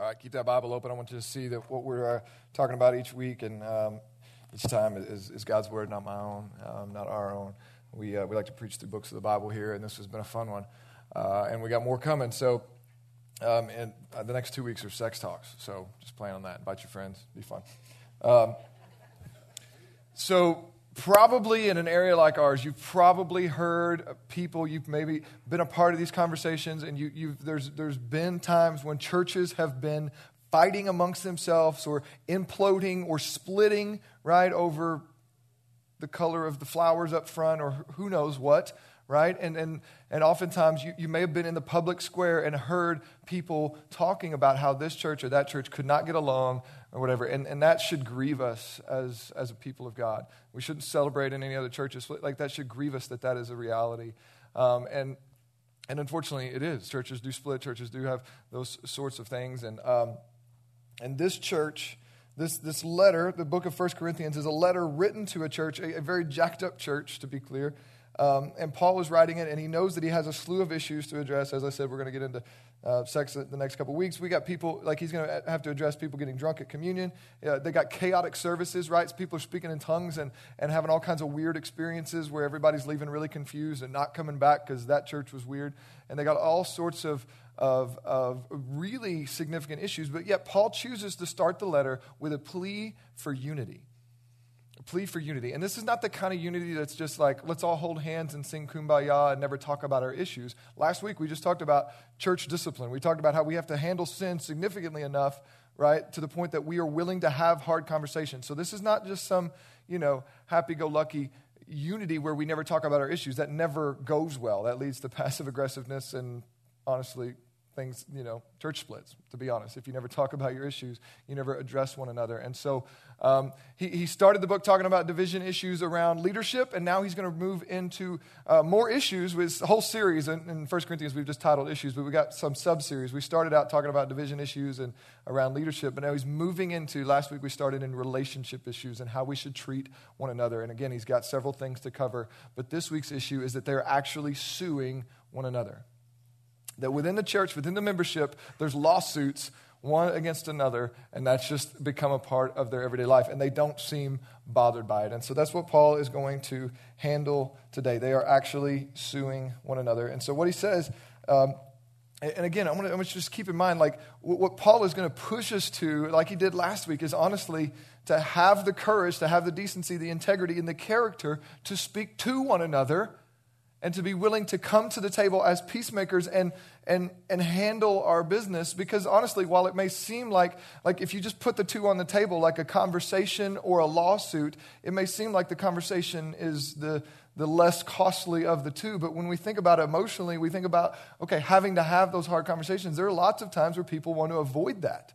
All right, keep that Bible open. I want you to see that what we're uh, talking about each week and um, each time is, is, God's word, not my own, um, not our own. We, uh, we like to preach through books of the Bible here, and this has been a fun one. Uh, and we got more coming. So, um, and uh, the next two weeks are sex talks. So just plan on that. Invite your friends. Be fun. Um, so probably in an area like ours, you've probably heard people, you've maybe been a part of these conversations, and you, have there's, there's been times when churches have been fighting amongst themselves or imploding or splitting, right, over the color of the flowers up front or who knows what right? And, and, and oftentimes you, you may have been in the public square and heard people talking about how this church or that church could not get along or whatever. And, and that should grieve us as, as a people of God. We shouldn't celebrate in any other churches. Like that should grieve us that that is a reality. Um, and, and unfortunately, it is. Churches do split, churches do have those sorts of things. And, um, and this church. This, this letter, the book of First Corinthians, is a letter written to a church, a, a very jacked up church, to be clear, um, and Paul is writing it, and he knows that he has a slew of issues to address. As I said, we're going to get into uh, sex the next couple weeks. We got people, like he's going to have to address people getting drunk at communion. Uh, they got chaotic services, right? So people are speaking in tongues and, and having all kinds of weird experiences where everybody's leaving really confused and not coming back because that church was weird. And they got all sorts of, of, of really significant issues. But yet, Paul chooses to start the letter with a plea for unity plea for unity. And this is not the kind of unity that's just like, let's all hold hands and sing kumbaya and never talk about our issues. Last week, we just talked about church discipline. We talked about how we have to handle sin significantly enough, right, to the point that we are willing to have hard conversations. So this is not just some, you know, happy go lucky unity where we never talk about our issues. That never goes well. That leads to passive aggressiveness and honestly things, you know, church splits, to be honest. If you never talk about your issues, you never address one another. And so um, he, he started the book talking about division issues around leadership, and now he's going to move into uh, more issues with a whole series. In, in 1 Corinthians, we've just titled Issues, but we got some sub series. We started out talking about division issues and around leadership, but now he's moving into, last week we started in relationship issues and how we should treat one another. And again, he's got several things to cover, but this week's issue is that they're actually suing one another that within the church, within the membership, there's lawsuits one against another, and that's just become a part of their everyday life, and they don't seem bothered by it. And so that's what Paul is going to handle today. They are actually suing one another. And so what he says, um, and again, I want, to, I want to just keep in mind, like, what Paul is going to push us to, like he did last week, is honestly to have the courage, to have the decency, the integrity, and the character to speak to one another and to be willing to come to the table as peacemakers and, and, and handle our business. Because honestly, while it may seem like, like if you just put the two on the table, like a conversation or a lawsuit, it may seem like the conversation is the, the less costly of the two. But when we think about it emotionally, we think about, okay, having to have those hard conversations. There are lots of times where people want to avoid that,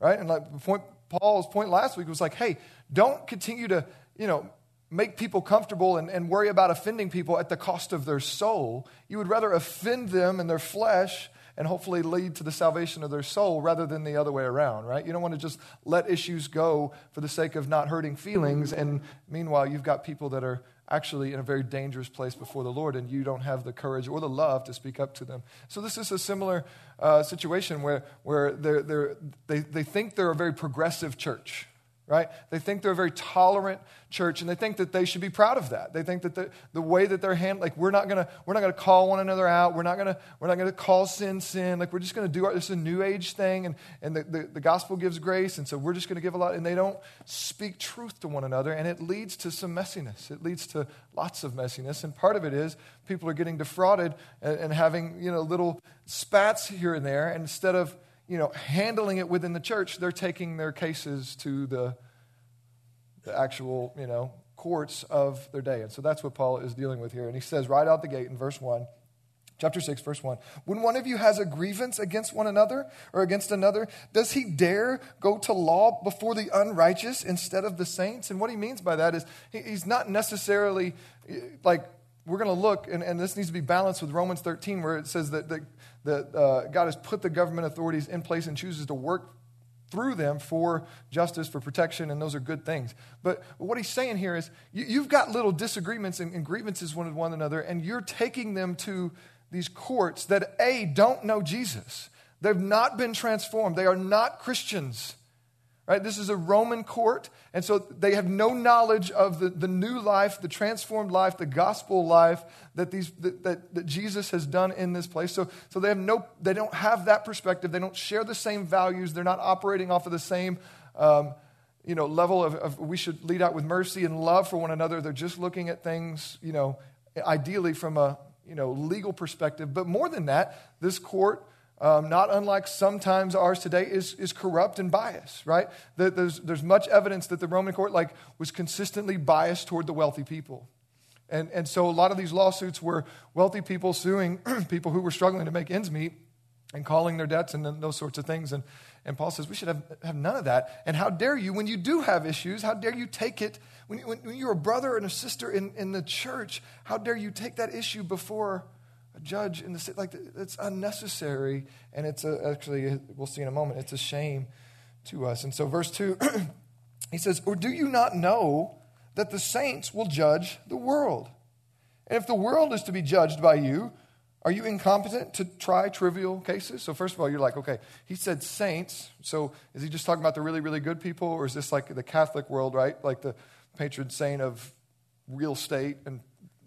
right? And like point, Paul's point last week was like, hey, don't continue to, you know, make people comfortable and, and worry about offending people at the cost of their soul. You would rather offend them in their flesh and hopefully lead to the salvation of their soul rather than the other way around, right? You don't want to just let issues go for the sake of not hurting feelings. And meanwhile, you've got people that are actually in a very dangerous place before the Lord, and you don't have the courage or the love to speak up to them. So, this is a similar uh, situation where, where they're, they're, they, they think they're a very progressive church right? They think they're a very tolerant church and they think that they should be proud of that. They think that the, the way that they're handling, like we're not gonna we're not gonna call one another out. We're not gonna we're not gonna call sin sin. Like we're just gonna do our, this is a new age thing and, and the, the, the gospel gives grace and so we're just gonna give a lot and they don't speak truth to one another and it leads to some messiness. It leads to lots of messiness and part of it is people are getting defrauded and, and having you know little spats here and there and instead of you know, handling it within the church, they're taking their cases to the, the actual, you know, courts of their day. And so that's what Paul is dealing with here. And he says right out the gate in verse 1, chapter 6, verse 1, when one of you has a grievance against one another or against another, does he dare go to law before the unrighteous instead of the saints? And what he means by that is he's not necessarily like, we're going to look, and, and this needs to be balanced with Romans 13, where it says that, that that uh, God has put the government authorities in place and chooses to work through them for justice, for protection, and those are good things. But what he's saying here is you, have got little disagreements and, and grievances with one another, and you're taking them to these courts that, A, don't know Jesus. They've not been transformed. They are not Christians. Right? This is a Roman court, and so they have no knowledge of the, the new life, the transformed life, the gospel life that, these, that, that, that Jesus has done in this place. So, so they, have no, they don't have that perspective. They don't share the same values. They're not operating off of the same um, you know, level of, of we should lead out with mercy and love for one another. They're just looking at things, you know, ideally from a you know, legal perspective. But more than that, this court um, not unlike sometimes ours today, is, is corrupt and biased, right? There's, there's much evidence that the Roman court like, was consistently biased toward the wealthy people. And, and so a lot of these lawsuits were wealthy people suing people who were struggling to make ends meet and calling their debts and those sorts of things. And, and Paul says we should have, have none of that. And how dare you, when you do have issues, how dare you take it, when, when, when you're a brother and a sister in, in the church, how dare you take that issue before judge in the city. Like, it's unnecessary. And it's a, actually, we'll see in a moment, it's a shame to us. And so, verse 2, he says, Or do you not know that the saints will judge the world? And if the world is to be judged by you, are you incompetent to try trivial cases? So, first of all, you're like, okay, he said saints. So, is he just talking about the really, really good people? Or is this like the Catholic world, right? Like the patron saint of real estate and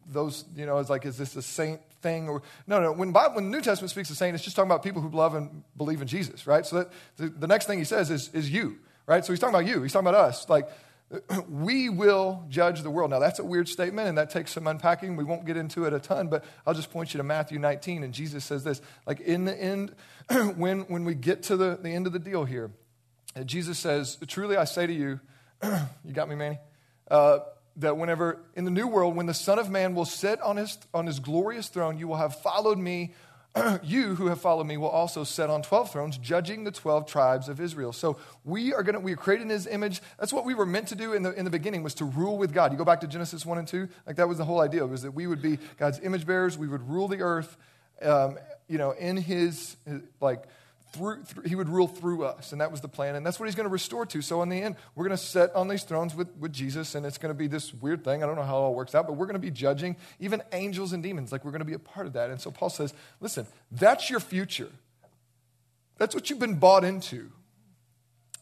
those, you know, it's like, is this a saint thing? Or no, no. When, Bible, when the New Testament speaks of saint, it's just talking about people who love and believe in Jesus, right? So that, the, the next thing he says is, is you, right? So he's talking about you. He's talking about us. Like, we will judge the world. Now, that's a weird statement, and that takes some unpacking. We won't get into it a ton, but I'll just point you to Matthew 19, and Jesus says this. Like, in the end, when, when we get to the, the end of the deal here, Jesus says, Truly I say to you, you got me, Manny? Uh, that whenever in the new world, when the Son of Man will sit on his, on his glorious throne, you will have followed me. you who have followed me will also sit on 12 thrones, judging the 12 tribes of Israel. So we are going to, we are created in his image. That's what we were meant to do in the, in the beginning, was to rule with God. You go back to Genesis 1 and 2, like that was the whole idea, was that we would be God's image bearers. We would rule the earth, um, you know, in his, his like, through, he would rule through us. And that was the plan. And that's what he's going to restore to. So in the end, we're going to sit on these thrones with, with Jesus, and it's going to be this weird thing. I don't know how it all works out, but we're going to be judging even angels and demons. Like we're going to be a part of that. And so Paul says, listen, that's your future. That's what you've been bought into.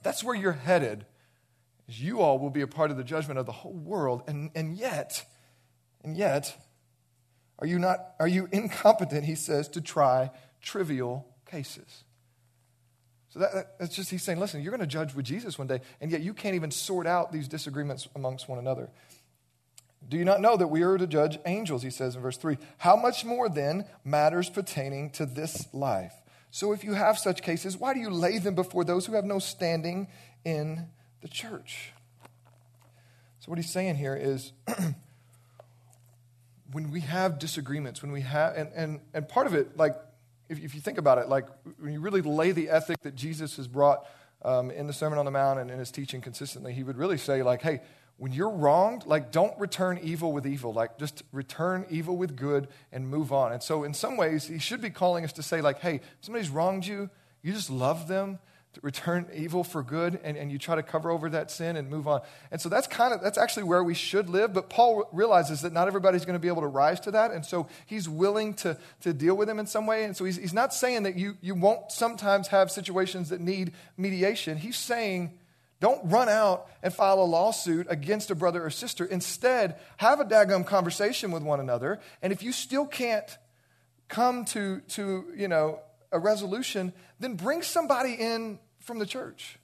That's where you're headed. You all will be a part of the judgment of the whole world. And, and yet, and yet, are you not, are you incompetent, he says, to try trivial cases? So that, that's just, he's saying, listen, you're going to judge with Jesus one day, and yet you can't even sort out these disagreements amongst one another. Do you not know that we are to judge angels, he says in verse 3? How much more then matters pertaining to this life? So if you have such cases, why do you lay them before those who have no standing in the church? So what he's saying here is when we have disagreements, when we have, and, and, and part of it, like if, if you think about it, like when you really lay the ethic that Jesus has brought um, in the Sermon on the Mount and in his teaching consistently, he would really say, like, hey, when you're wronged, like, don't return evil with evil. Like, just return evil with good and move on. And so, in some ways, he should be calling us to say, like, hey, somebody's wronged you, you just love them, return evil for good and, and you try to cover over that sin and move on. And so that's kind of that's actually where we should live but paul realizes that not everybody's going to be able to rise to that and so he's willing to, to deal with them in some way. And so he's, he's not saying that you, you won't sometimes have situations that need mediation. He's saying don't run out and file a lawsuit against a brother or sister. Instead have a daggum conversation with one another and if you still can't come to to you know a resolution, then bring somebody in from the church.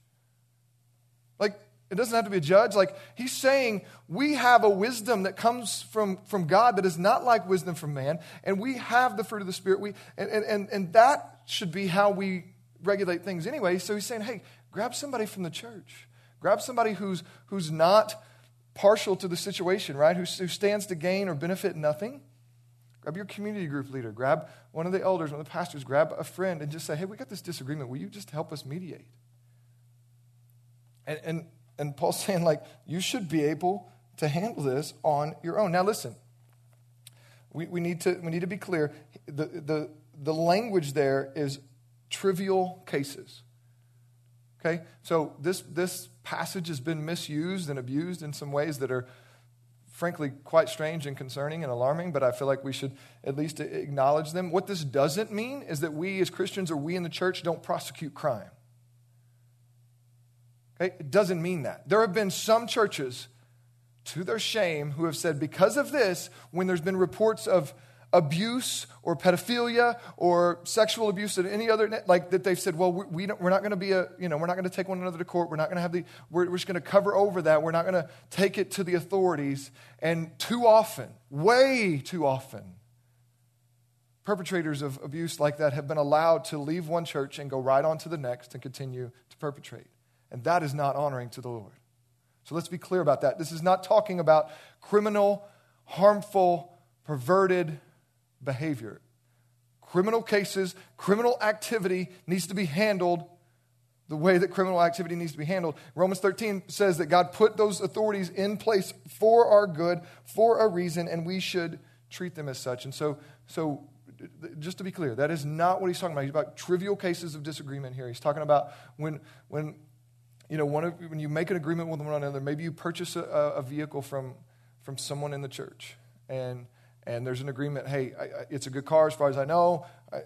Like, it doesn't have to be a judge. Like, he's saying we have a wisdom that comes from, from God that is not like wisdom from man, and we have the fruit of the Spirit. We, and, and, and that should be how we regulate things anyway. So he's saying, hey, grab somebody from the church. Grab somebody who's, who's not partial to the situation, right? Who, who stands to gain or benefit nothing. Grab your community group leader, grab one of the elders, one of the pastors, grab a friend, and just say, hey, we got this disagreement. Will you just help us mediate? And, and, and Paul's saying, like, you should be able to handle this on your own. Now, listen, we, we, need, to, we need to be clear. The, the, the language there is trivial cases. Okay? So this, this passage has been misused and abused in some ways that are frankly quite strange and concerning and alarming, but I feel like we should at least acknowledge them. What this doesn't mean is that we as Christians or we in the church don't prosecute crime. Okay? It doesn't mean that. There have been some churches, to their shame, who have said, because of this, when there's been reports of abuse or pedophilia or sexual abuse at any other like that they've said well we, we are not going to be a you know we're not going to take one another to court. We're not going to have the we're, we're just going to cover over that. We're not going to take it to the authorities. And too often way too often perpetrators of abuse like that have been allowed to leave one church and go right on to the next and continue to perpetrate. And that is not honoring to the lord. So let's be clear about that. This is not talking about criminal harmful perverted behavior. Criminal cases, criminal activity needs to be handled the way that criminal activity needs to be handled. Romans 13 says that God put those authorities in place for our good, for a reason, and we should treat them as such. And so, so just to be clear, that is not what he's talking about. He's about trivial cases of disagreement here. He's talking about when, when you know, one of, when you make an agreement with one another, maybe you purchase a, a vehicle from, from someone in the church, and and there's an agreement hey I, I, it's a good car as far as i know. I,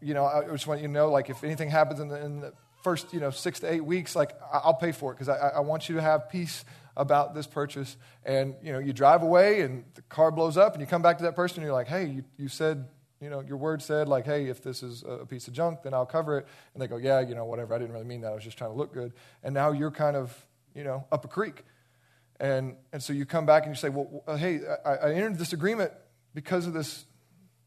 you know i just want you to know like if anything happens in the, in the first you know six to eight weeks like i'll pay for it because I, I want you to have peace about this purchase. And you know you drive away and the car blows up and you come back to that person and you're like hey you, you said you know your word said like hey if this is a piece of junk then i'll cover it. And they go yeah you know whatever. I didn't really mean that. I was just trying to look good. And now you're kind of you know up a creek. And and so you come back and you say well hey i, I entered this agreement because of this,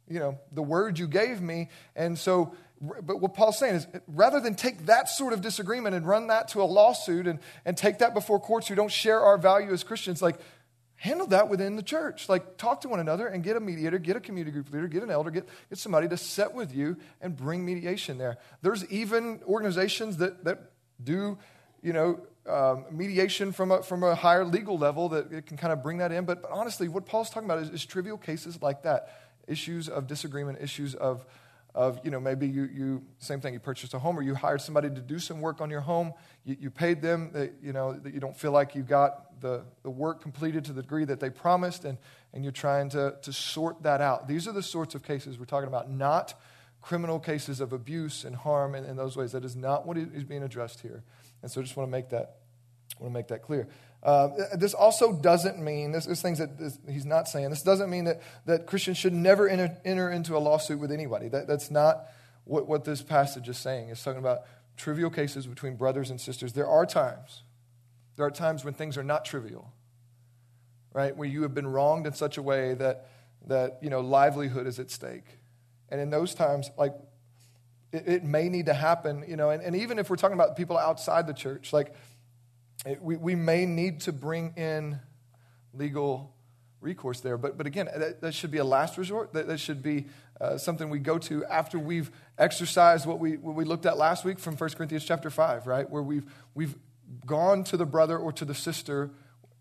you know, the word you gave me. And so, but what Paul's saying is rather than take that sort of disagreement and run that to a lawsuit and, and take that before courts who don't share our value as Christians, like, handle that within the church. Like, talk to one another and get a mediator, get a community group leader, get an elder, get, get somebody to sit with you and bring mediation there. There's even organizations that, that do, you know, um, mediation from a, from a higher legal level that can kind of bring that in. But, but honestly, what Paul's talking about is, is, trivial cases like that issues of disagreement, issues of, of you know, maybe you, you, same thing, you purchased a home or you hired somebody to do some work on your home. You, you paid them, you know, that you don't feel like you got the, the work completed to the degree that they promised, and, and you're trying to, to sort that out. These are the sorts of cases we're talking about, not criminal cases of abuse and harm in, in those ways. That is not what is being addressed here. And so I just want to make that, want to make that clear. Uh, this also doesn't mean, this, this things that this, he's not saying, this doesn't mean that, that Christians should never enter, enter into a lawsuit with anybody. That, that's not what, what this passage is saying. It's talking about trivial cases between brothers and sisters. There are times, there are times when things are not trivial, right? Where you have been wronged in such a way that, that you know, livelihood is at stake. And in those times, like it, it may need to happen, you know, and, and even if we're talking about people outside the church, like it, we, we may need to bring in legal recourse there. But, but again, that, that should be a last resort. That, that should be uh, something we go to after we've exercised what we, what we looked at last week from 1 Corinthians chapter 5, right? Where we've, we've gone to the brother or to the sister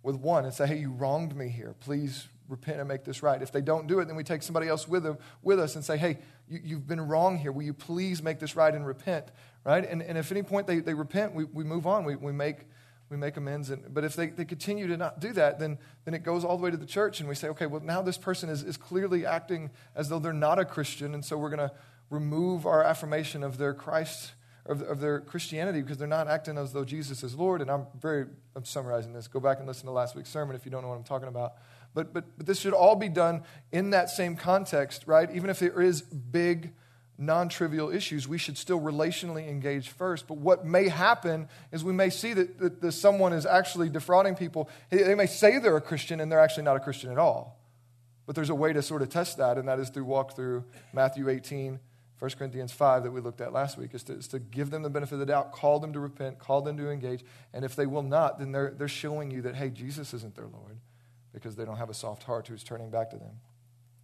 with one and say, hey, you wronged me here. Please repent and make this right. If they don't do it, then we take somebody else with them with us and say, hey, you, have been wrong here. Will you please make this right and repent? Right? And, and if at any point they, they repent, we, we move on. We, we make we make amends. And, but if they, they continue to not do that, then, then it goes all the way to the church, and we say, okay, well, now this person is, is clearly acting as though they're not a Christian, and so we're going to remove our affirmation of their Christ, of, of their Christianity, because they're not acting as though Jesus is Lord. And I'm very, I'm summarizing this. Go back and listen to last week's sermon if you don't know what I'm talking about. But, but, but this should all be done in that same context, right? Even if there is big, non trivial issues, we should still relationally engage first. But what may happen is we may see that, that, that someone is actually defrauding people. They may say they're a Christian and they're actually not a Christian at all. But there's a way to sort of test that, and that is through walk through Matthew 18, 1 Corinthians 5 that we looked at last week, is to, is to give them the benefit of the doubt, call them to repent, call them to engage. And if they will not, then they're, they're showing you that, hey, Jesus isn't their Lord because they don't have a soft heart who's turning back to them.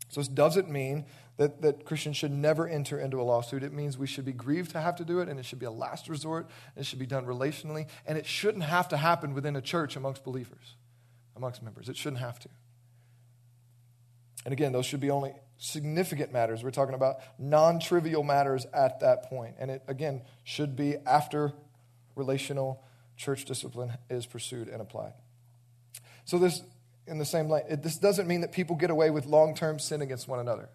So this doesn't mean that, that Christians should never enter into a lawsuit. It means we should be grieved to have to do it, and it should be a last resort, and it should be done relationally, and it shouldn't have to happen within a church amongst believers, amongst members. It shouldn't have to. And again, those should be only significant matters. We're talking about non trivial matters at that point. And it, again, should be after relational church discipline is pursued and applied. So, this in the same lane. It, this doesn't mean that people get away with long term sin against one another.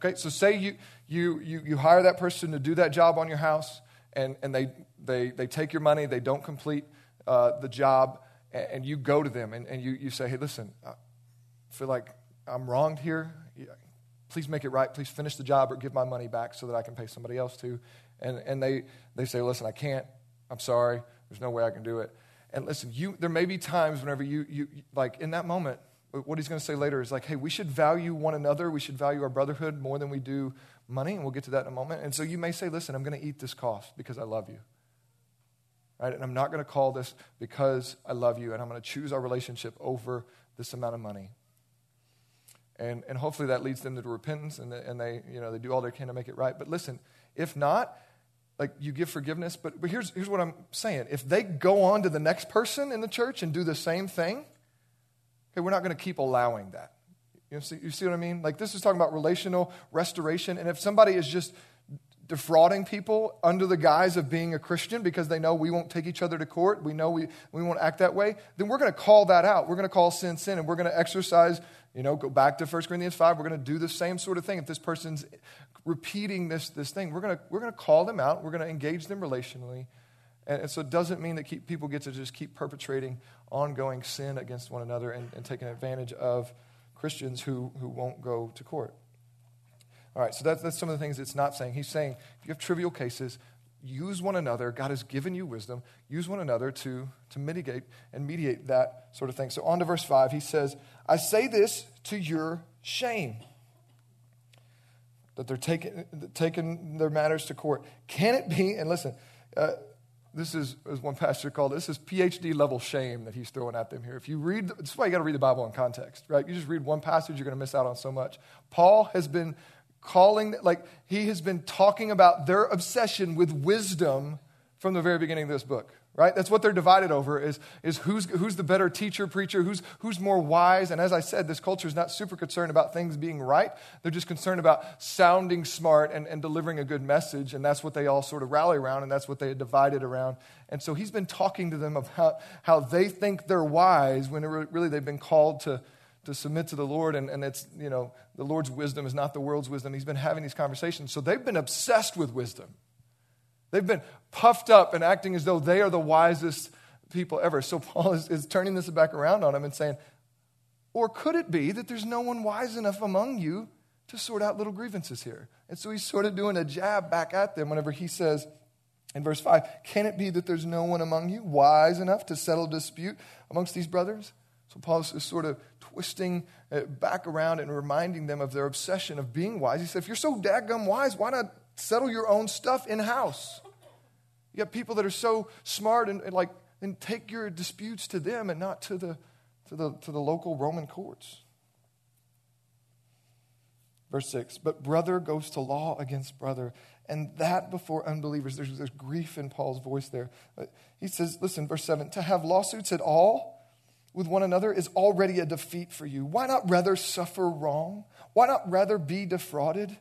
Okay, so say you, you, you, you hire that person to do that job on your house, and, and they, they, they take your money, they don't complete uh, the job, and, and, you go to them and, and you, you say, hey, listen, I feel like I'm wronged here. Please make it right. Please finish the job or give my money back so that I can pay somebody else too. And, and they, they say, listen, I can't. I'm sorry. There's no way I can do it. And listen, you, there may be times whenever you, you, like in that moment, what he's going to say later is like, hey, we should value one another. We should value our brotherhood more than we do money. And we'll get to that in a moment. And so you may say, listen, I'm going to eat this cost because I love you. Right? And I'm not going to call this because I love you. And I'm going to choose our relationship over this amount of money. And, and hopefully that leads them to repentance and, and they, you know, they do all they can to make it right. But listen, if not, like you give forgiveness. But, but here's, here's what I'm saying. If they go on to the next person in the church and do the same thing, okay, we're not going to keep allowing that. You see, you see what I mean? Like this is talking about relational restoration. And if somebody is just defrauding people under the guise of being a Christian because they know we won't take each other to court, we know we, we won't act that way, then we're going to call that out. We're going to call sin sin, and we're going to exercise, you know, go back to 1 Corinthians 5. We're going to do the same sort of thing. If this person's repeating this, this thing. We're going we're gonna call them out, we're going to engage them relationally. And, and, so it doesn't mean that keep, people get to just keep perpetrating ongoing sin against one another and, and taking advantage of Christians who, who won't go to court. All right, so that's, that's some of the things it's not saying. He's saying if you have trivial cases, use one another. God has given you wisdom. Use one another to, to mitigate and mediate that sort of thing. So on to verse 5, he says, I say this to your shame that they're taking, taking their matters to court. Can it be, and listen, uh, this is, as one pastor called it, this is PhD level shame that he's throwing at them here. If you read, this is why you got to read the Bible in context, right? You just read one passage, you're going to miss out on so much. Paul has been calling, like, he has been talking about their obsession with wisdom from the very beginning of this book right? That's what they're divided over is, is who's, who's the better teacher, preacher, who's, who's more wise. And as I said, this culture is not super concerned about things being right. They're just concerned about sounding smart and, and delivering a good message. And that's what they all sort of rally around, and that's what they had divided around. And so he's been talking to them about how they think they're wise when really they've been called to, to submit to the Lord. And, and it's, you know, the Lord's wisdom is not the world's wisdom. He's been having these conversations. So they've been obsessed with wisdom. They've been puffed up and acting as though they are the wisest people ever. So Paul is, is turning this back around on them and saying, or could it be that there's no one wise enough among you to sort out little grievances here? And so he's sort of doing a jab back at them whenever he says in verse 5, Can it be that there's no one among you wise enough to settle dispute amongst these brothers? So Paul is sort of twisting uh, back around and reminding them of their obsession of being wise. He said, If you're so dadgum wise, why not settle your own stuff in house. You got people that are so smart and, and like, and take your disputes to them and not to the, to the, to the local Roman courts. Verse 6 But brother goes to law against brother, and that before unbelievers. There's, there's grief in Paul's voice there. Uh, he says, Listen, verse 7 To have lawsuits at all with one another is already a defeat for you. Why not rather suffer wrong? Why not rather be defrauded?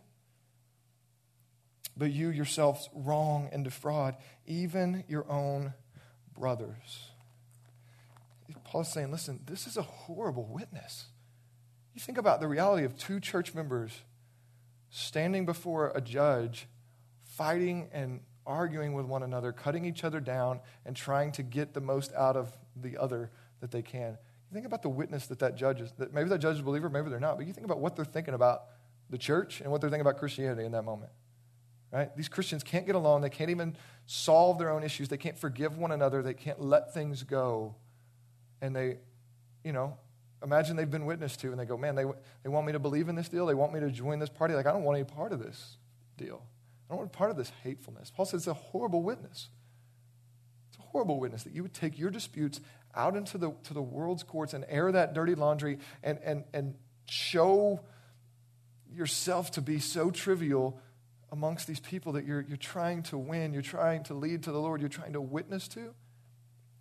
but you yourselves wrong and defraud even your own brothers. Paul is saying, listen, this is a horrible witness. You think about the reality of two church members standing before a judge, fighting and arguing with one another, cutting each other down, and trying to get the most out of the other that they can. You think about the witness that that judge is. That maybe that judge is a believer, maybe they're not, but you think about what they're thinking about the church and what they're thinking about Christianity in that moment. Right? These Christians can't get along. They can't even solve their own issues. They can't forgive one another. They can't let things go. And they, you know, imagine they've been witnessed to and they go, man, they, they want me to believe in this deal. They want me to join this party. Like, I don't want any part of this deal. I don't want part of this hatefulness. Paul says it's a horrible witness. It's a horrible witness that you would take your disputes out into the, to the world's courts and air that dirty laundry and, and, and show yourself to be so trivial amongst these people that you're, you're trying to win, you're trying to lead to the Lord, you're trying to witness to,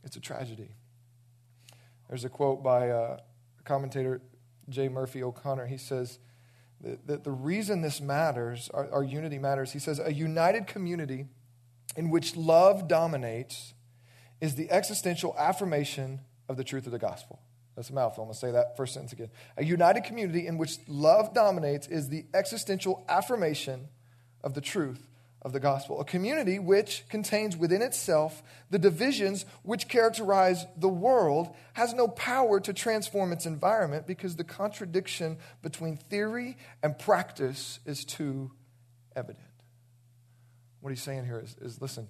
it's a tragedy. There's a quote by uh, commentator J. Murphy O'Connor. He says that, that the reason this matters, our, our unity matters, he says, a united community in which love dominates is the existential affirmation of the truth of the gospel. That's a mouthful. I'm going to say that first sentence again. A united community in which love dominates is the existential affirmation of the truth of the gospel. A community which contains within itself the divisions which characterize the world has no power to transform its environment because the contradiction between theory and practice is too evident. What he's saying here is, is listen,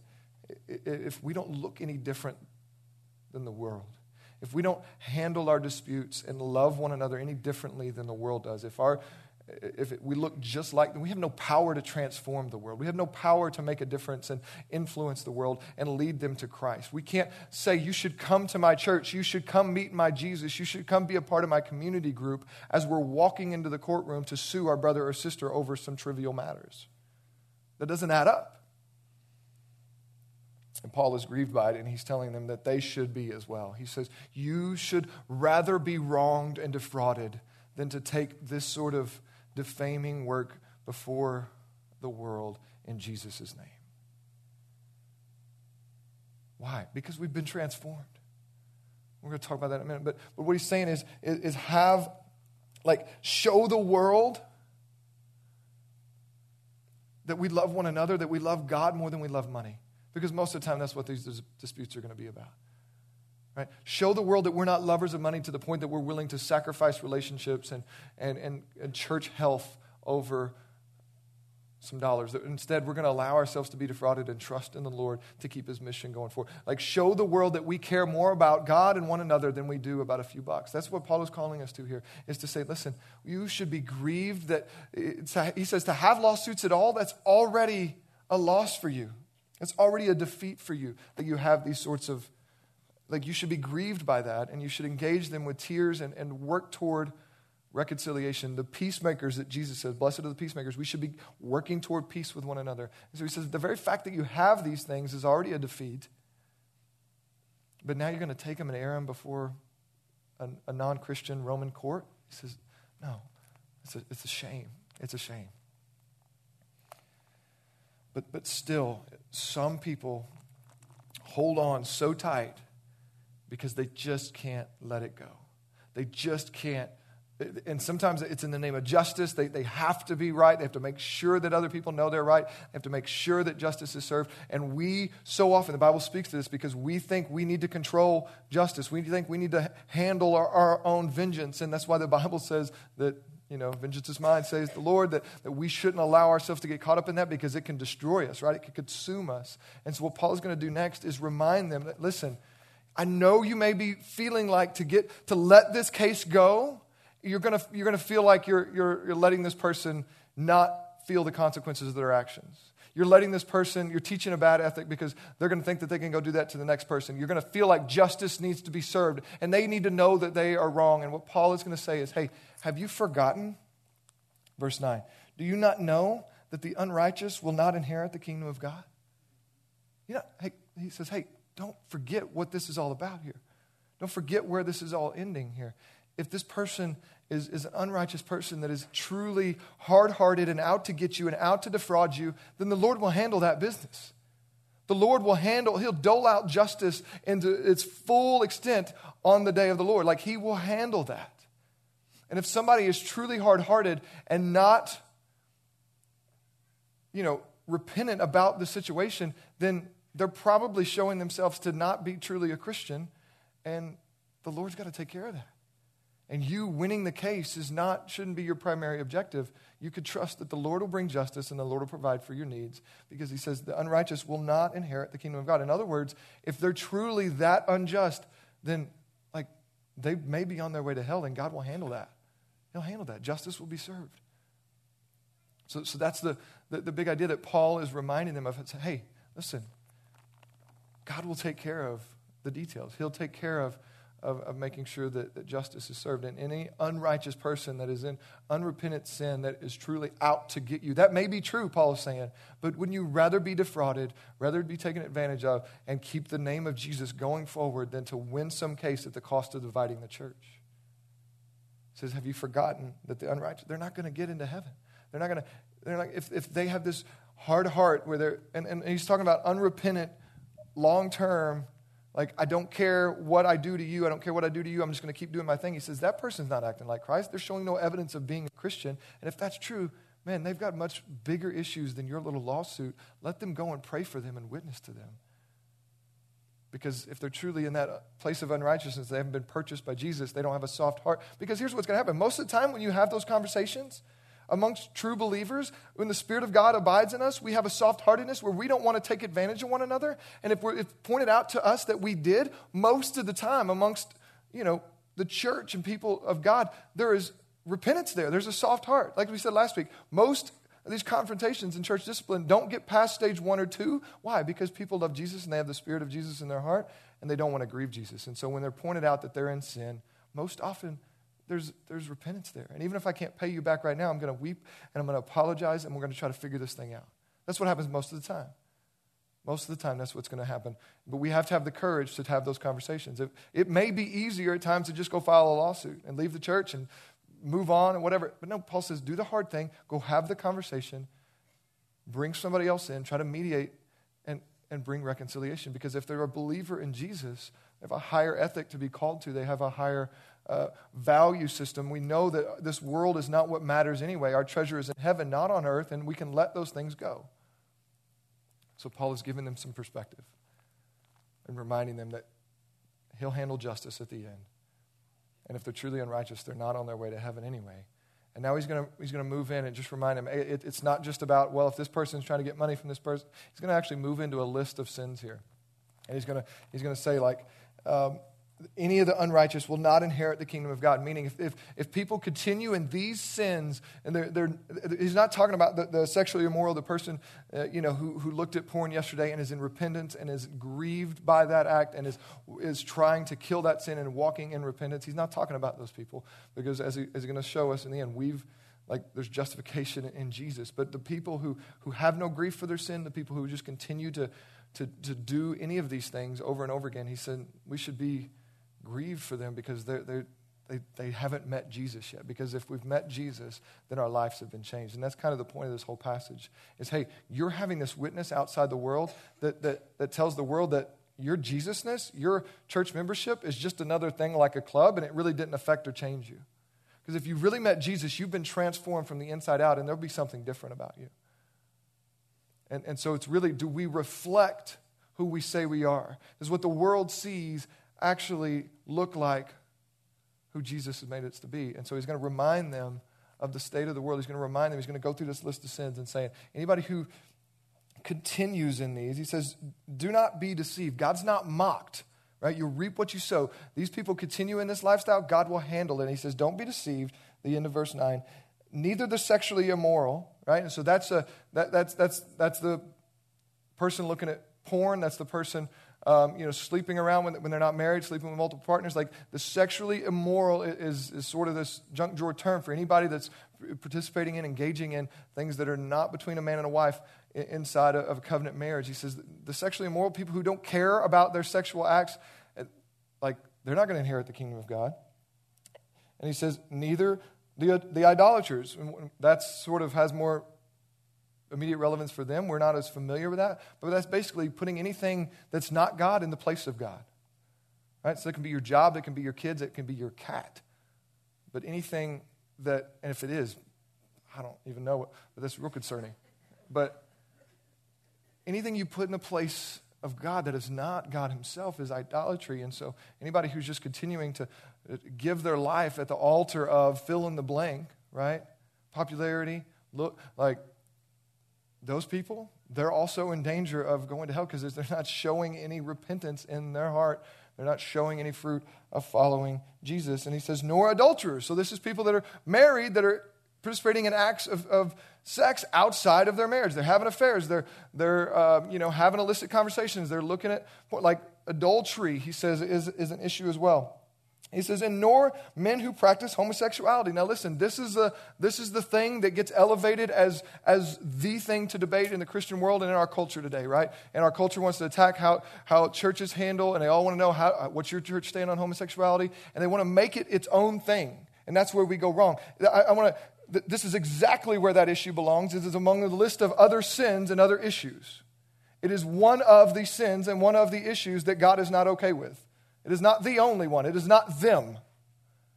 if we don't look any different than the world, if we don't handle our disputes and love one another any differently than the world does, if our if we look just like them, we have no power to transform the world. We have no power to make a difference and influence the world and lead them to Christ. We can't say, You should come to my church. You should come meet my Jesus. You should come be a part of my community group as we're walking into the courtroom to sue our brother or sister over some trivial matters. That doesn't add up. And Paul is grieved by it, and he's telling them that they should be as well. He says, You should rather be wronged and defrauded than to take this sort of defaming work before the world in Jesus' name. Why? Because we've been transformed. We're going to talk about that in a minute. But, but what he's saying is, is, is have, like, show the world that we love one another, that we love God more than we love money. Because most of the time, that's what these disputes are going to be about. Right? Show the world that we're not lovers of money to the point that we're willing to sacrifice relationships and, and, and, and church health over some dollars. Instead, we're going to allow ourselves to be defrauded and trust in the Lord to keep his mission going forward. Like, show the world that we care more about God and one another than we do about a few bucks. That's what Paul is calling us to here, is to say, listen, you should be grieved that, eh, he says, to have lawsuits at all, that's already a loss for you. It's already a defeat for you that you have these sorts of, like, you should be grieved by that and you should engage them with tears and, and work toward reconciliation. The peacemakers that Jesus says, blessed are the peacemakers, we should be working toward peace with one another. And so he says, the very fact that you have these things is already a defeat. But now you're going to take them and air them before a, a non Christian Roman court? He says, no, it's a, it's a shame. It's a shame. But, but still, some people hold on so tight because they just can't let it go. They just can't. And sometimes it's in the name of justice. They, they have to be right. They have to make sure that other people know they're right. They have to make sure that justice is served. And we, so often, the Bible speaks to this because we think we need to control justice. We think we need to handle our, our own vengeance. And that's why the Bible says that you know, vengeance is mine, says the Lord, that, that we shouldn't allow ourselves to get caught up in that because it can destroy us, right? It can consume us. And so, what Paul is going to do next is remind them that, listen, I know you may be feeling like to get to let this case go, you're going to, you're to feel like you're, you're, you're letting this person not feel the consequences of their actions. You're letting this person, you're teaching a bad ethic because they're going to think that they can go do that to the next person. You're going to feel like justice needs to be served, and they need to know that they are wrong. And what Paul is going to say is, hey, have you forgotten? Verse 9. Do you not know that the unrighteous will not inherit the kingdom of God? You know, hey, he says, hey, don't forget what this is all about here. Don't forget where this is all ending here. If this person is, is an unrighteous person that is truly hard hearted and out to get you and out to defraud you, then the Lord will handle that business. The Lord will handle, He'll dole out justice into its full extent on the day of the Lord. Like He will handle that. And if somebody is truly hard hearted and not, you know, repentant about the situation, then they're probably showing themselves to not be truly a Christian. And the Lord's got to take care of that. And you winning the case is not shouldn't be your primary objective. You could trust that the Lord will bring justice and the Lord will provide for your needs because he says the unrighteous will not inherit the kingdom of God. In other words, if they're truly that unjust, then like they may be on their way to hell and God will handle that. He'll handle that. Justice will be served. So, so that's the, the, the big idea that Paul is reminding them of. It's, Hey, listen, God will take care of the details. He'll take care of of, of making sure that, that justice is served. And any unrighteous person that is in unrepentant sin that is truly out to get you, that may be true, Paul is saying, but wouldn't you rather be defrauded, rather be taken advantage of, and keep the name of Jesus going forward than to win some case at the cost of dividing the church? He says, Have you forgotten that the unrighteous, they're not going to get into heaven? They're not going to, they're like, if, if they have this hard heart where they're, and, and he's talking about unrepentant, long term like, I don't care what I do to you. I don't care what I do to you. I'm just going to keep doing my thing. He says, that person's not acting like Christ. They're showing no evidence of being a Christian. And if that's true, man, they've got much bigger issues than your little lawsuit. Let them go and pray for them and witness to them. Because if they're truly in that place of unrighteousness, they haven't been purchased by Jesus, they don't have a soft heart. Because here's what's going to happen most of the time when you have those conversations, amongst true believers, when the Spirit of God abides in us, we have a soft heartedness where we don't want to take advantage of one another. And if we're pointed out to us that we did, most of the time amongst, you know, the church and people of God, there is repentance there. There's a soft heart. Like we said last week, most of these confrontations in church discipline don't get past stage one or two. Why? Because people love Jesus and they have the Spirit of Jesus in their heart and they don't want to grieve Jesus. And so when they're pointed out that they're in sin, most often there's, there's repentance there. And even if I can't pay you back right now, I'm going to weep and I'm going to apologize and we're going to try to figure this thing out. That's what happens most of the time. Most of the time, that's what's going to happen. But we have to have the courage to have those conversations. It, it may be easier at times to just go file a lawsuit and leave the church and move on and whatever. But no, Paul says, do the hard thing, go have the conversation, bring somebody else in, try to mediate and, and bring reconciliation. Because if they're a believer in Jesus, they have a higher ethic to be called to, they have a higher uh, value system. We know that this world is not what matters anyway. Our treasure is in heaven, not on earth, and we can let those things go. So Paul is giving them some perspective and reminding them that he'll handle justice at the end. And if they're truly unrighteous, they're not on their way to heaven anyway. And now he's going to he's to move in and just remind them it, it's not just about, well, if this person's trying to get money from this person, he's going to actually move into a list of sins here. And he's going to, he's to say, like, um, any of the unrighteous will not inherit the kingdom of God. Meaning, if, if, if people continue in these sins, and they're, they're, he's not talking about the, the sexually immoral, the person uh, you know, who, who looked at porn yesterday and is in repentance and is grieved by that act and is, is trying to kill that sin and walking in repentance. He's not talking about those people because, as, he, as he's going to show us in the end, we've like there's justification in Jesus. But the people who, who have no grief for their sin, the people who just continue to, to, to do any of these things over and over again, he said we should be grieve for them because they're, they're, they, they haven't met Jesus yet. Because if we've met Jesus, then our lives have been changed. And that's kind of the point of this whole passage is, hey, you're having this witness outside the world that, that, that tells the world that your Jesusness, your church membership is just another thing like a club, and it really didn't affect or change you. Because if you really met Jesus, you've been transformed from the inside out, and there'll be something different about you. And, and so it's really do we reflect who we say we are? Is what the world sees actually look like who Jesus has made us to be. And so he's going to remind them of the state of the world. He's going to remind them, he's going to go through this list of sins and say, anybody who continues in these, he says, do not be deceived. God's not mocked, right? You reap what you sow. These people continue in this lifestyle, God will handle it. And he says, don't be deceived. The end of verse 9. Neither the sexually immoral, right? And so that's, a, that, that's, that's, that's the person looking at porn. That's the person um, you know, sleeping around when, when they're not married, sleeping with multiple partners. Like the sexually immoral is, is sort of this junk drawer term for anybody that's participating in, engaging in things that are not between a man and a wife inside of a covenant marriage. He says the sexually immoral people who don't care about their sexual acts, eh, like they're not going to inherit the kingdom of God. And he says neither the, the idolaters. That sort of has more immediate relevance for them. We're not as familiar with that. But that's basically putting anything that's not God in the place of God. Right? So it can be your job, it can be your kids, it can be your cat. But anything that, and if it is, I don't even know, what, but that's real concerning. But anything you put in the place of God that is not God Himself is idolatry. And so anybody who's just continuing to uh, give their life at the altar of fill in the blank, right? Popularity, look, like those people, they're also in danger of going to hell because they're not showing any repentance in their heart. They're not showing any fruit of following Jesus. And he says, nor adulterers. So this is people that are married that are participating in acts of, of sex outside of their marriage. They're having affairs. They're, they're uh, you know, having illicit conversations. They're looking at, like adultery, he says, is, is an issue as well. He says, and nor men who practice homosexuality. Now, listen, this is, the, this is the thing that gets elevated as, as the thing to debate in the Christian world and in our culture today, right? And our culture wants to attack how, how churches handle, and they all want to know how, uh, what's your church stand on homosexuality, and they want to make it its own thing. And that's where we go wrong. I, I want to, this is exactly where that issue belongs. It is among the list of other sins and other issues. It is one of the sins and one of the issues that God is not okay with. It is not the only one. It is not them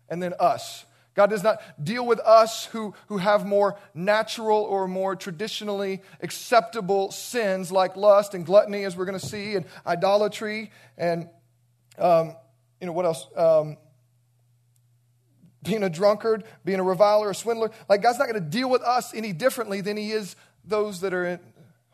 and then us. God does not deal with us who, who have more natural or more traditionally acceptable sins like lust and gluttony, as we're going to see, and idolatry, and, um, you know, what else? Um, being a drunkard, being a reviler, a swindler. Like, God's not going to deal with us any differently than He is those that are in,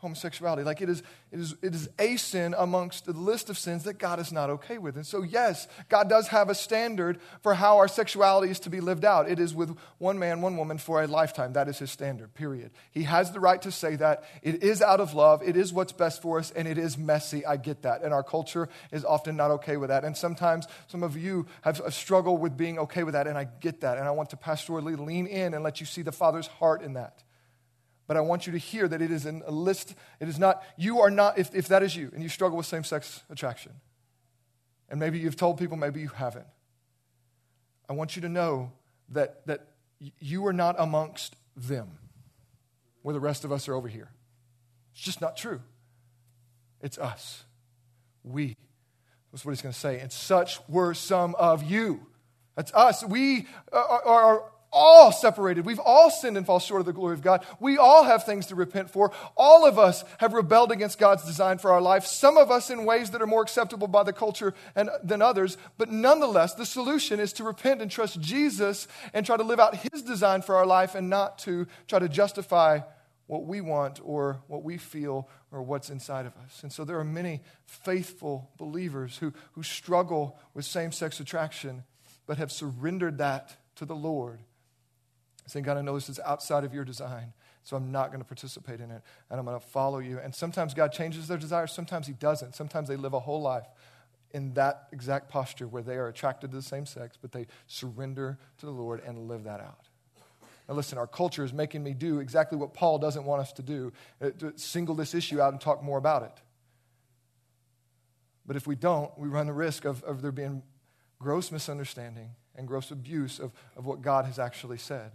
homosexuality. Like it is, it is, it is a sin amongst the list of sins that God is not okay with. And so, yes, God does have a standard for how our sexuality is to be lived out. It is with one man, one woman for a lifetime. That is his standard, period. He has the right to say that. It is out of love. It is what's best for us, and it is messy. I get that. And our culture is often not okay with that. And sometimes some of you have a struggle with being okay with that, and I get that. And I want to pastorally lean in and let you see the Father's heart in that. But I want you to hear that it is in a list. It is not, you are not, if, if that is you and you struggle with same sex attraction, and maybe you've told people, maybe you haven't, I want you to know that, that you are not amongst them where the rest of us are over here. It's just not true. It's us. We. That's what he's going to say. And such were some of you. That's us. We are, are, all separated. We've all sinned and fall short of the glory of God. We all have things to repent for. All of us have rebelled against God's design for our life, some of us in ways that are more acceptable by the culture and, than others. But nonetheless, the solution is to repent and trust Jesus and try to live out His design for our life and not to try to justify what we want or what we feel or what's inside of us. And so there are many faithful believers who, who struggle with same sex attraction but have surrendered that to the Lord saying, God, I know this is outside of your design, so I'm not going to participate in it, and I'm going to follow you. And sometimes God changes their desires, sometimes He doesn't. Sometimes they live a whole life in that exact posture where they are attracted to the same sex, but they surrender to the Lord and live that out. Now, listen, our culture is making me do exactly what Paul doesn't want us to do uh, to single this issue out and talk more about it. But if we don't, we run the risk of, of there being gross misunderstanding and gross abuse of, of what God has actually said.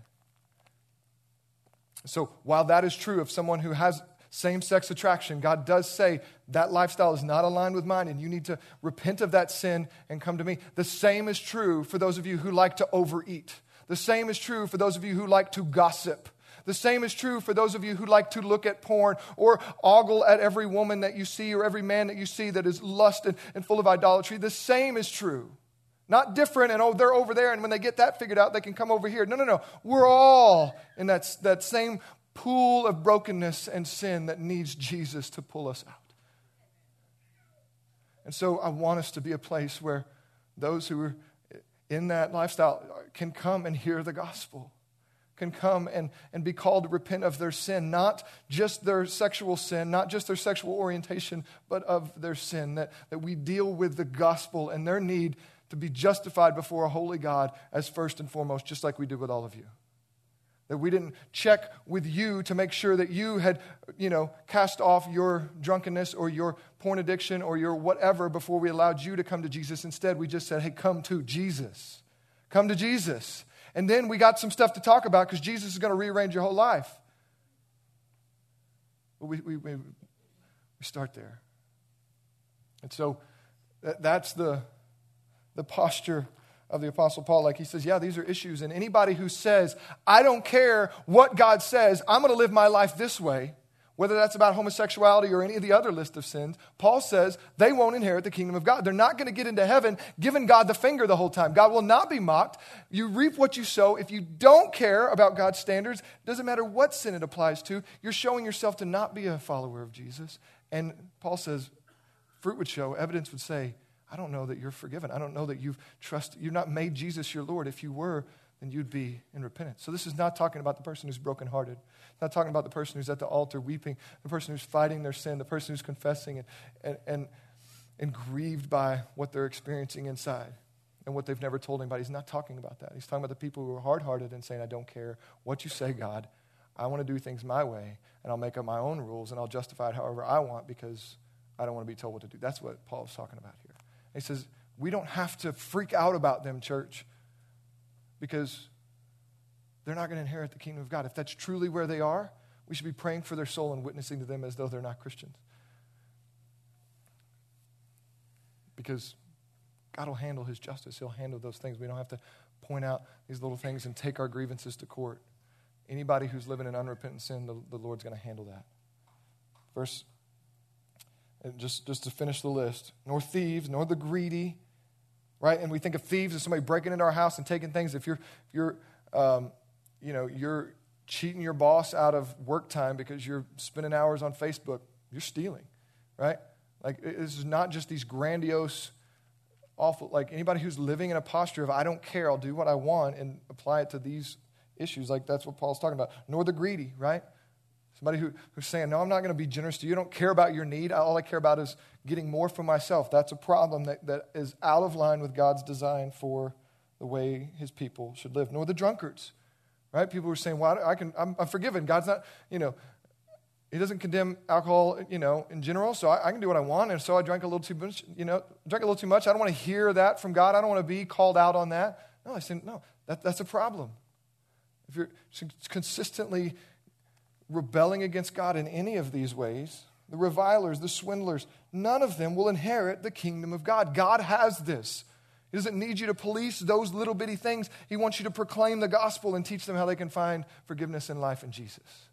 So, while that is true of someone who has same sex attraction, God does say that lifestyle is not aligned with mine, and you need to repent of that sin and come to me. The same is true for those of you who like to overeat. The same is true for those of you who like to gossip. The same is true for those of you who like to look at porn or ogle at every woman that you see or every man that you see that is lust and, and full of idolatry. The same is true. Not different, and oh, they're over there, and when they get that figured out, they can come over here. No, no, no. We're all in that, that same pool of brokenness and sin that needs Jesus to pull us out. And so I want us to be a place where those who are in that lifestyle can come and hear the gospel, can come and, and be called to repent of their sin, not just their sexual sin, not just their sexual orientation, but of their sin. That, that we deal with the gospel and their need to be justified before a holy God as first and foremost, just like we did with all of you. That we didn't check with you to make sure that you had, you know, cast off your drunkenness or your porn addiction or your whatever before we allowed you to come to Jesus. Instead, we just said, hey, come to Jesus. Come to Jesus. And then we got some stuff to talk about because Jesus is going to rearrange your whole life. But we, we, we, start there. And so that, that's the the posture of the Apostle Paul. Like he says, Yeah, these are issues. And anybody who says, I don't care what God says, I'm going to live my life this way, whether that's about homosexuality or any of the other list of sins, Paul says they won't inherit the kingdom of God. They're not going to get into heaven giving God the finger the whole time. God will not be mocked. You reap what you sow. If you don't care about God's standards, doesn't matter what sin it applies to, you're showing yourself to not be a follower of Jesus. And Paul says, fruit would show, evidence would say, I don't know that you're forgiven. I don't know that you've trusted, you've not made Jesus your Lord. If you were, then you'd be in repentance. So this is not talking about the person who's brokenhearted. It's not talking about the person who's at the altar weeping, the person who's fighting their sin, the person who's confessing and, and, and, and grieved by what they're experiencing inside and what they've never told anybody. He's not talking about that. He's talking about the people who are hard hearted and saying, I don't care what you say, God. I want to do things my way, and I'll make up my own rules, and I'll justify it however I want because I don't want to be told what to do. That's what Paul's talking about here. He says, We don't have to freak out about them, church, because they're not going to inherit the kingdom of God. If that's truly where they are, we should be praying for their soul and witnessing to them as though they're not Christians. Because God will handle his justice, he'll handle those things. We don't have to point out these little things and take our grievances to court. Anybody who's living in unrepentant sin, the, the Lord's going to handle that. Verse just, just to finish the list, nor thieves, nor the greedy, right? And we think of thieves as somebody breaking into our house and taking things. If you're, if you're um, you know, you're cheating your boss out of work time because you're spending hours on Facebook, you're stealing, right? Like, this is not just these grandiose, awful, like anybody who's living in a posture of, I don't care, I'll do what I want and apply it to these issues. Like, that's what Paul's talking about. Nor the greedy, right? Somebody who, who's saying, No, I'm not going to be generous to you. I don't care about your need. All I care about is getting more for myself. That's a problem that, that is out of line with God's design for the way his people should live. Nor the drunkards right? People who are saying, well, I can, I'm, I'm forgiven. God's not, you know, he doesn't condemn alcohol, you know, in general, so I, I, can do what I want. And so I drank a little too much, you know, drank a little too much. I don't want to hear that from God. I don't want to be called out on that. No, I said, no, that, that's a problem. If you're consistently rebelling against God in any of these ways, the revilers, the swindlers, none of them will inherit the kingdom of God. God has this. He doesn't need you to police those little bitty things. He wants you to proclaim the gospel and teach them how they can find forgiveness and life in Jesus.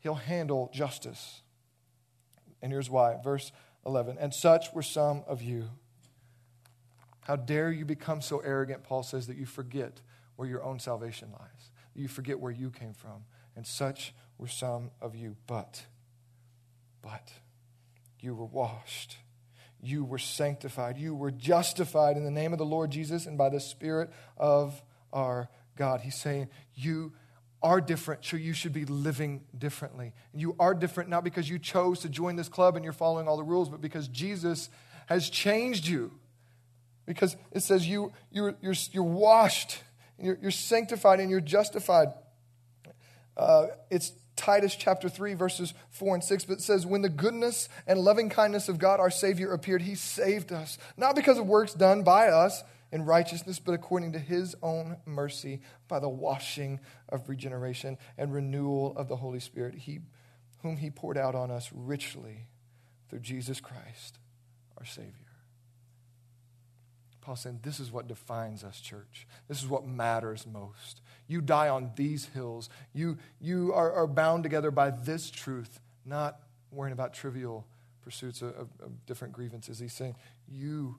He'll handle justice. And here's why. Verse 11. And such were some of you. How dare you become so arrogant, Paul says, that you forget where your own salvation lies, you forget where you came from. And such were some of you. But, but, you were washed you were sanctified. You were justified in the name of the Lord Jesus and by the Spirit of our God. He's saying, You are different, so you should be living differently. And You are different not because you chose to join this club and you're following all the rules, but because Jesus has changed you. Because it says you, you're, you're, you're washed, you're, you're sanctified, and you're justified. Uh, it's Titus chapter 3, verses 4 and 6, but it says, When the goodness and loving kindness of God our Savior appeared, he saved us, not because of works done by us in righteousness, but according to his own mercy, by the washing of regeneration and renewal of the Holy Spirit, he, whom he poured out on us richly through Jesus Christ, our Savior. Paul saying, This is what defines us, church. This is what matters most. You die on these hills. You, you are, are bound together by this truth, not worrying about trivial pursuits of, of, of different grievances. He's saying, You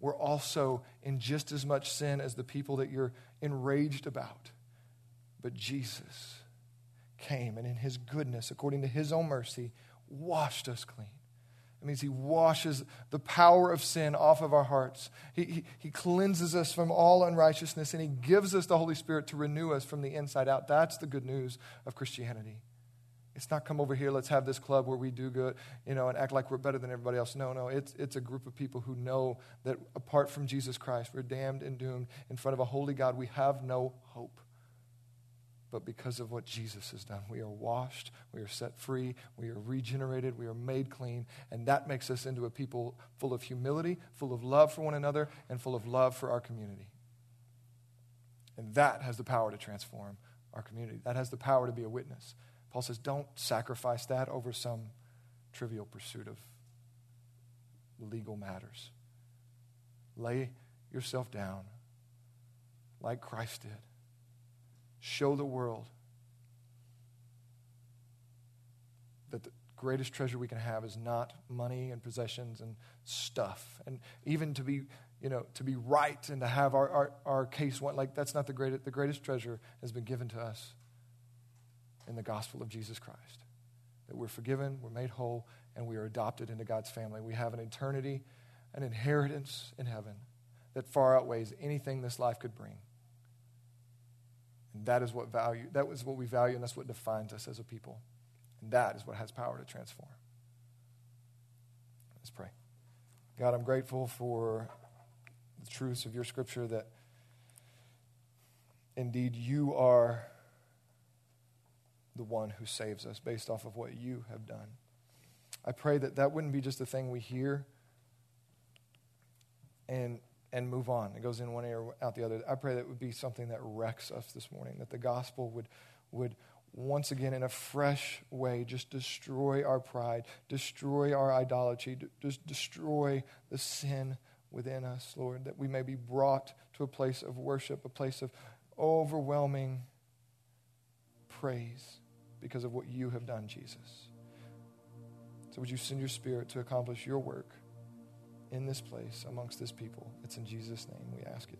were also in just as much sin as the people that you're enraged about. But Jesus came and in his goodness, according to his own mercy, washed us clean it means He washes the power of sin off of our hearts. He, he, he, cleanses us from all unrighteousness, and He gives us the Holy Spirit to renew us from the inside out. That's the good news of Christianity. It's not come over here, let's have this club where we do good, you know, and act like we're better than everybody else. No, no, it's, it's a group of people who know that apart from Jesus Christ, we're damned and doomed in front of a holy God. We have no hope but because of what Jesus has done. We are washed, we are set free, we are regenerated, we are made clean, and that makes us into a people full of humility, full of love for one another, and full of love for our community. And that has the power to transform our community. That has the power to be a witness. Paul says, don't sacrifice that over some trivial pursuit of legal matters. Lay yourself down like Christ did show the world that the greatest treasure we can have is not money and possessions and stuff. And even to be, you know, to be right and to have our, our, our case went like that's not the greatest the greatest treasure has been given to us in the gospel of Jesus Christ. That we're forgiven, we're made whole, and we are adopted into God's family. We have an eternity, an inheritance in heaven that far outweighs anything this life could bring. And that is what value, that was what we value, and that's what defines us as a people. And that is what has power to transform. Let's pray. God, I'm grateful for the truths of your scripture that indeed you are the one who saves us based off of what you have done. I pray that that wouldn't be just a thing we hear and and move on. It goes in one ear, out the other. I pray that it would be something that wrecks us this morning, that the gospel would, would once again in a fresh way just destroy our pride, destroy our idolatry, just destroy the sin within us, Lord, that we may be brought to a place of worship, a place of overwhelming praise because of what you have done, Jesus. So, would you send your spirit to accomplish your work in this place amongst this people? It's in Jesus' name we ask it.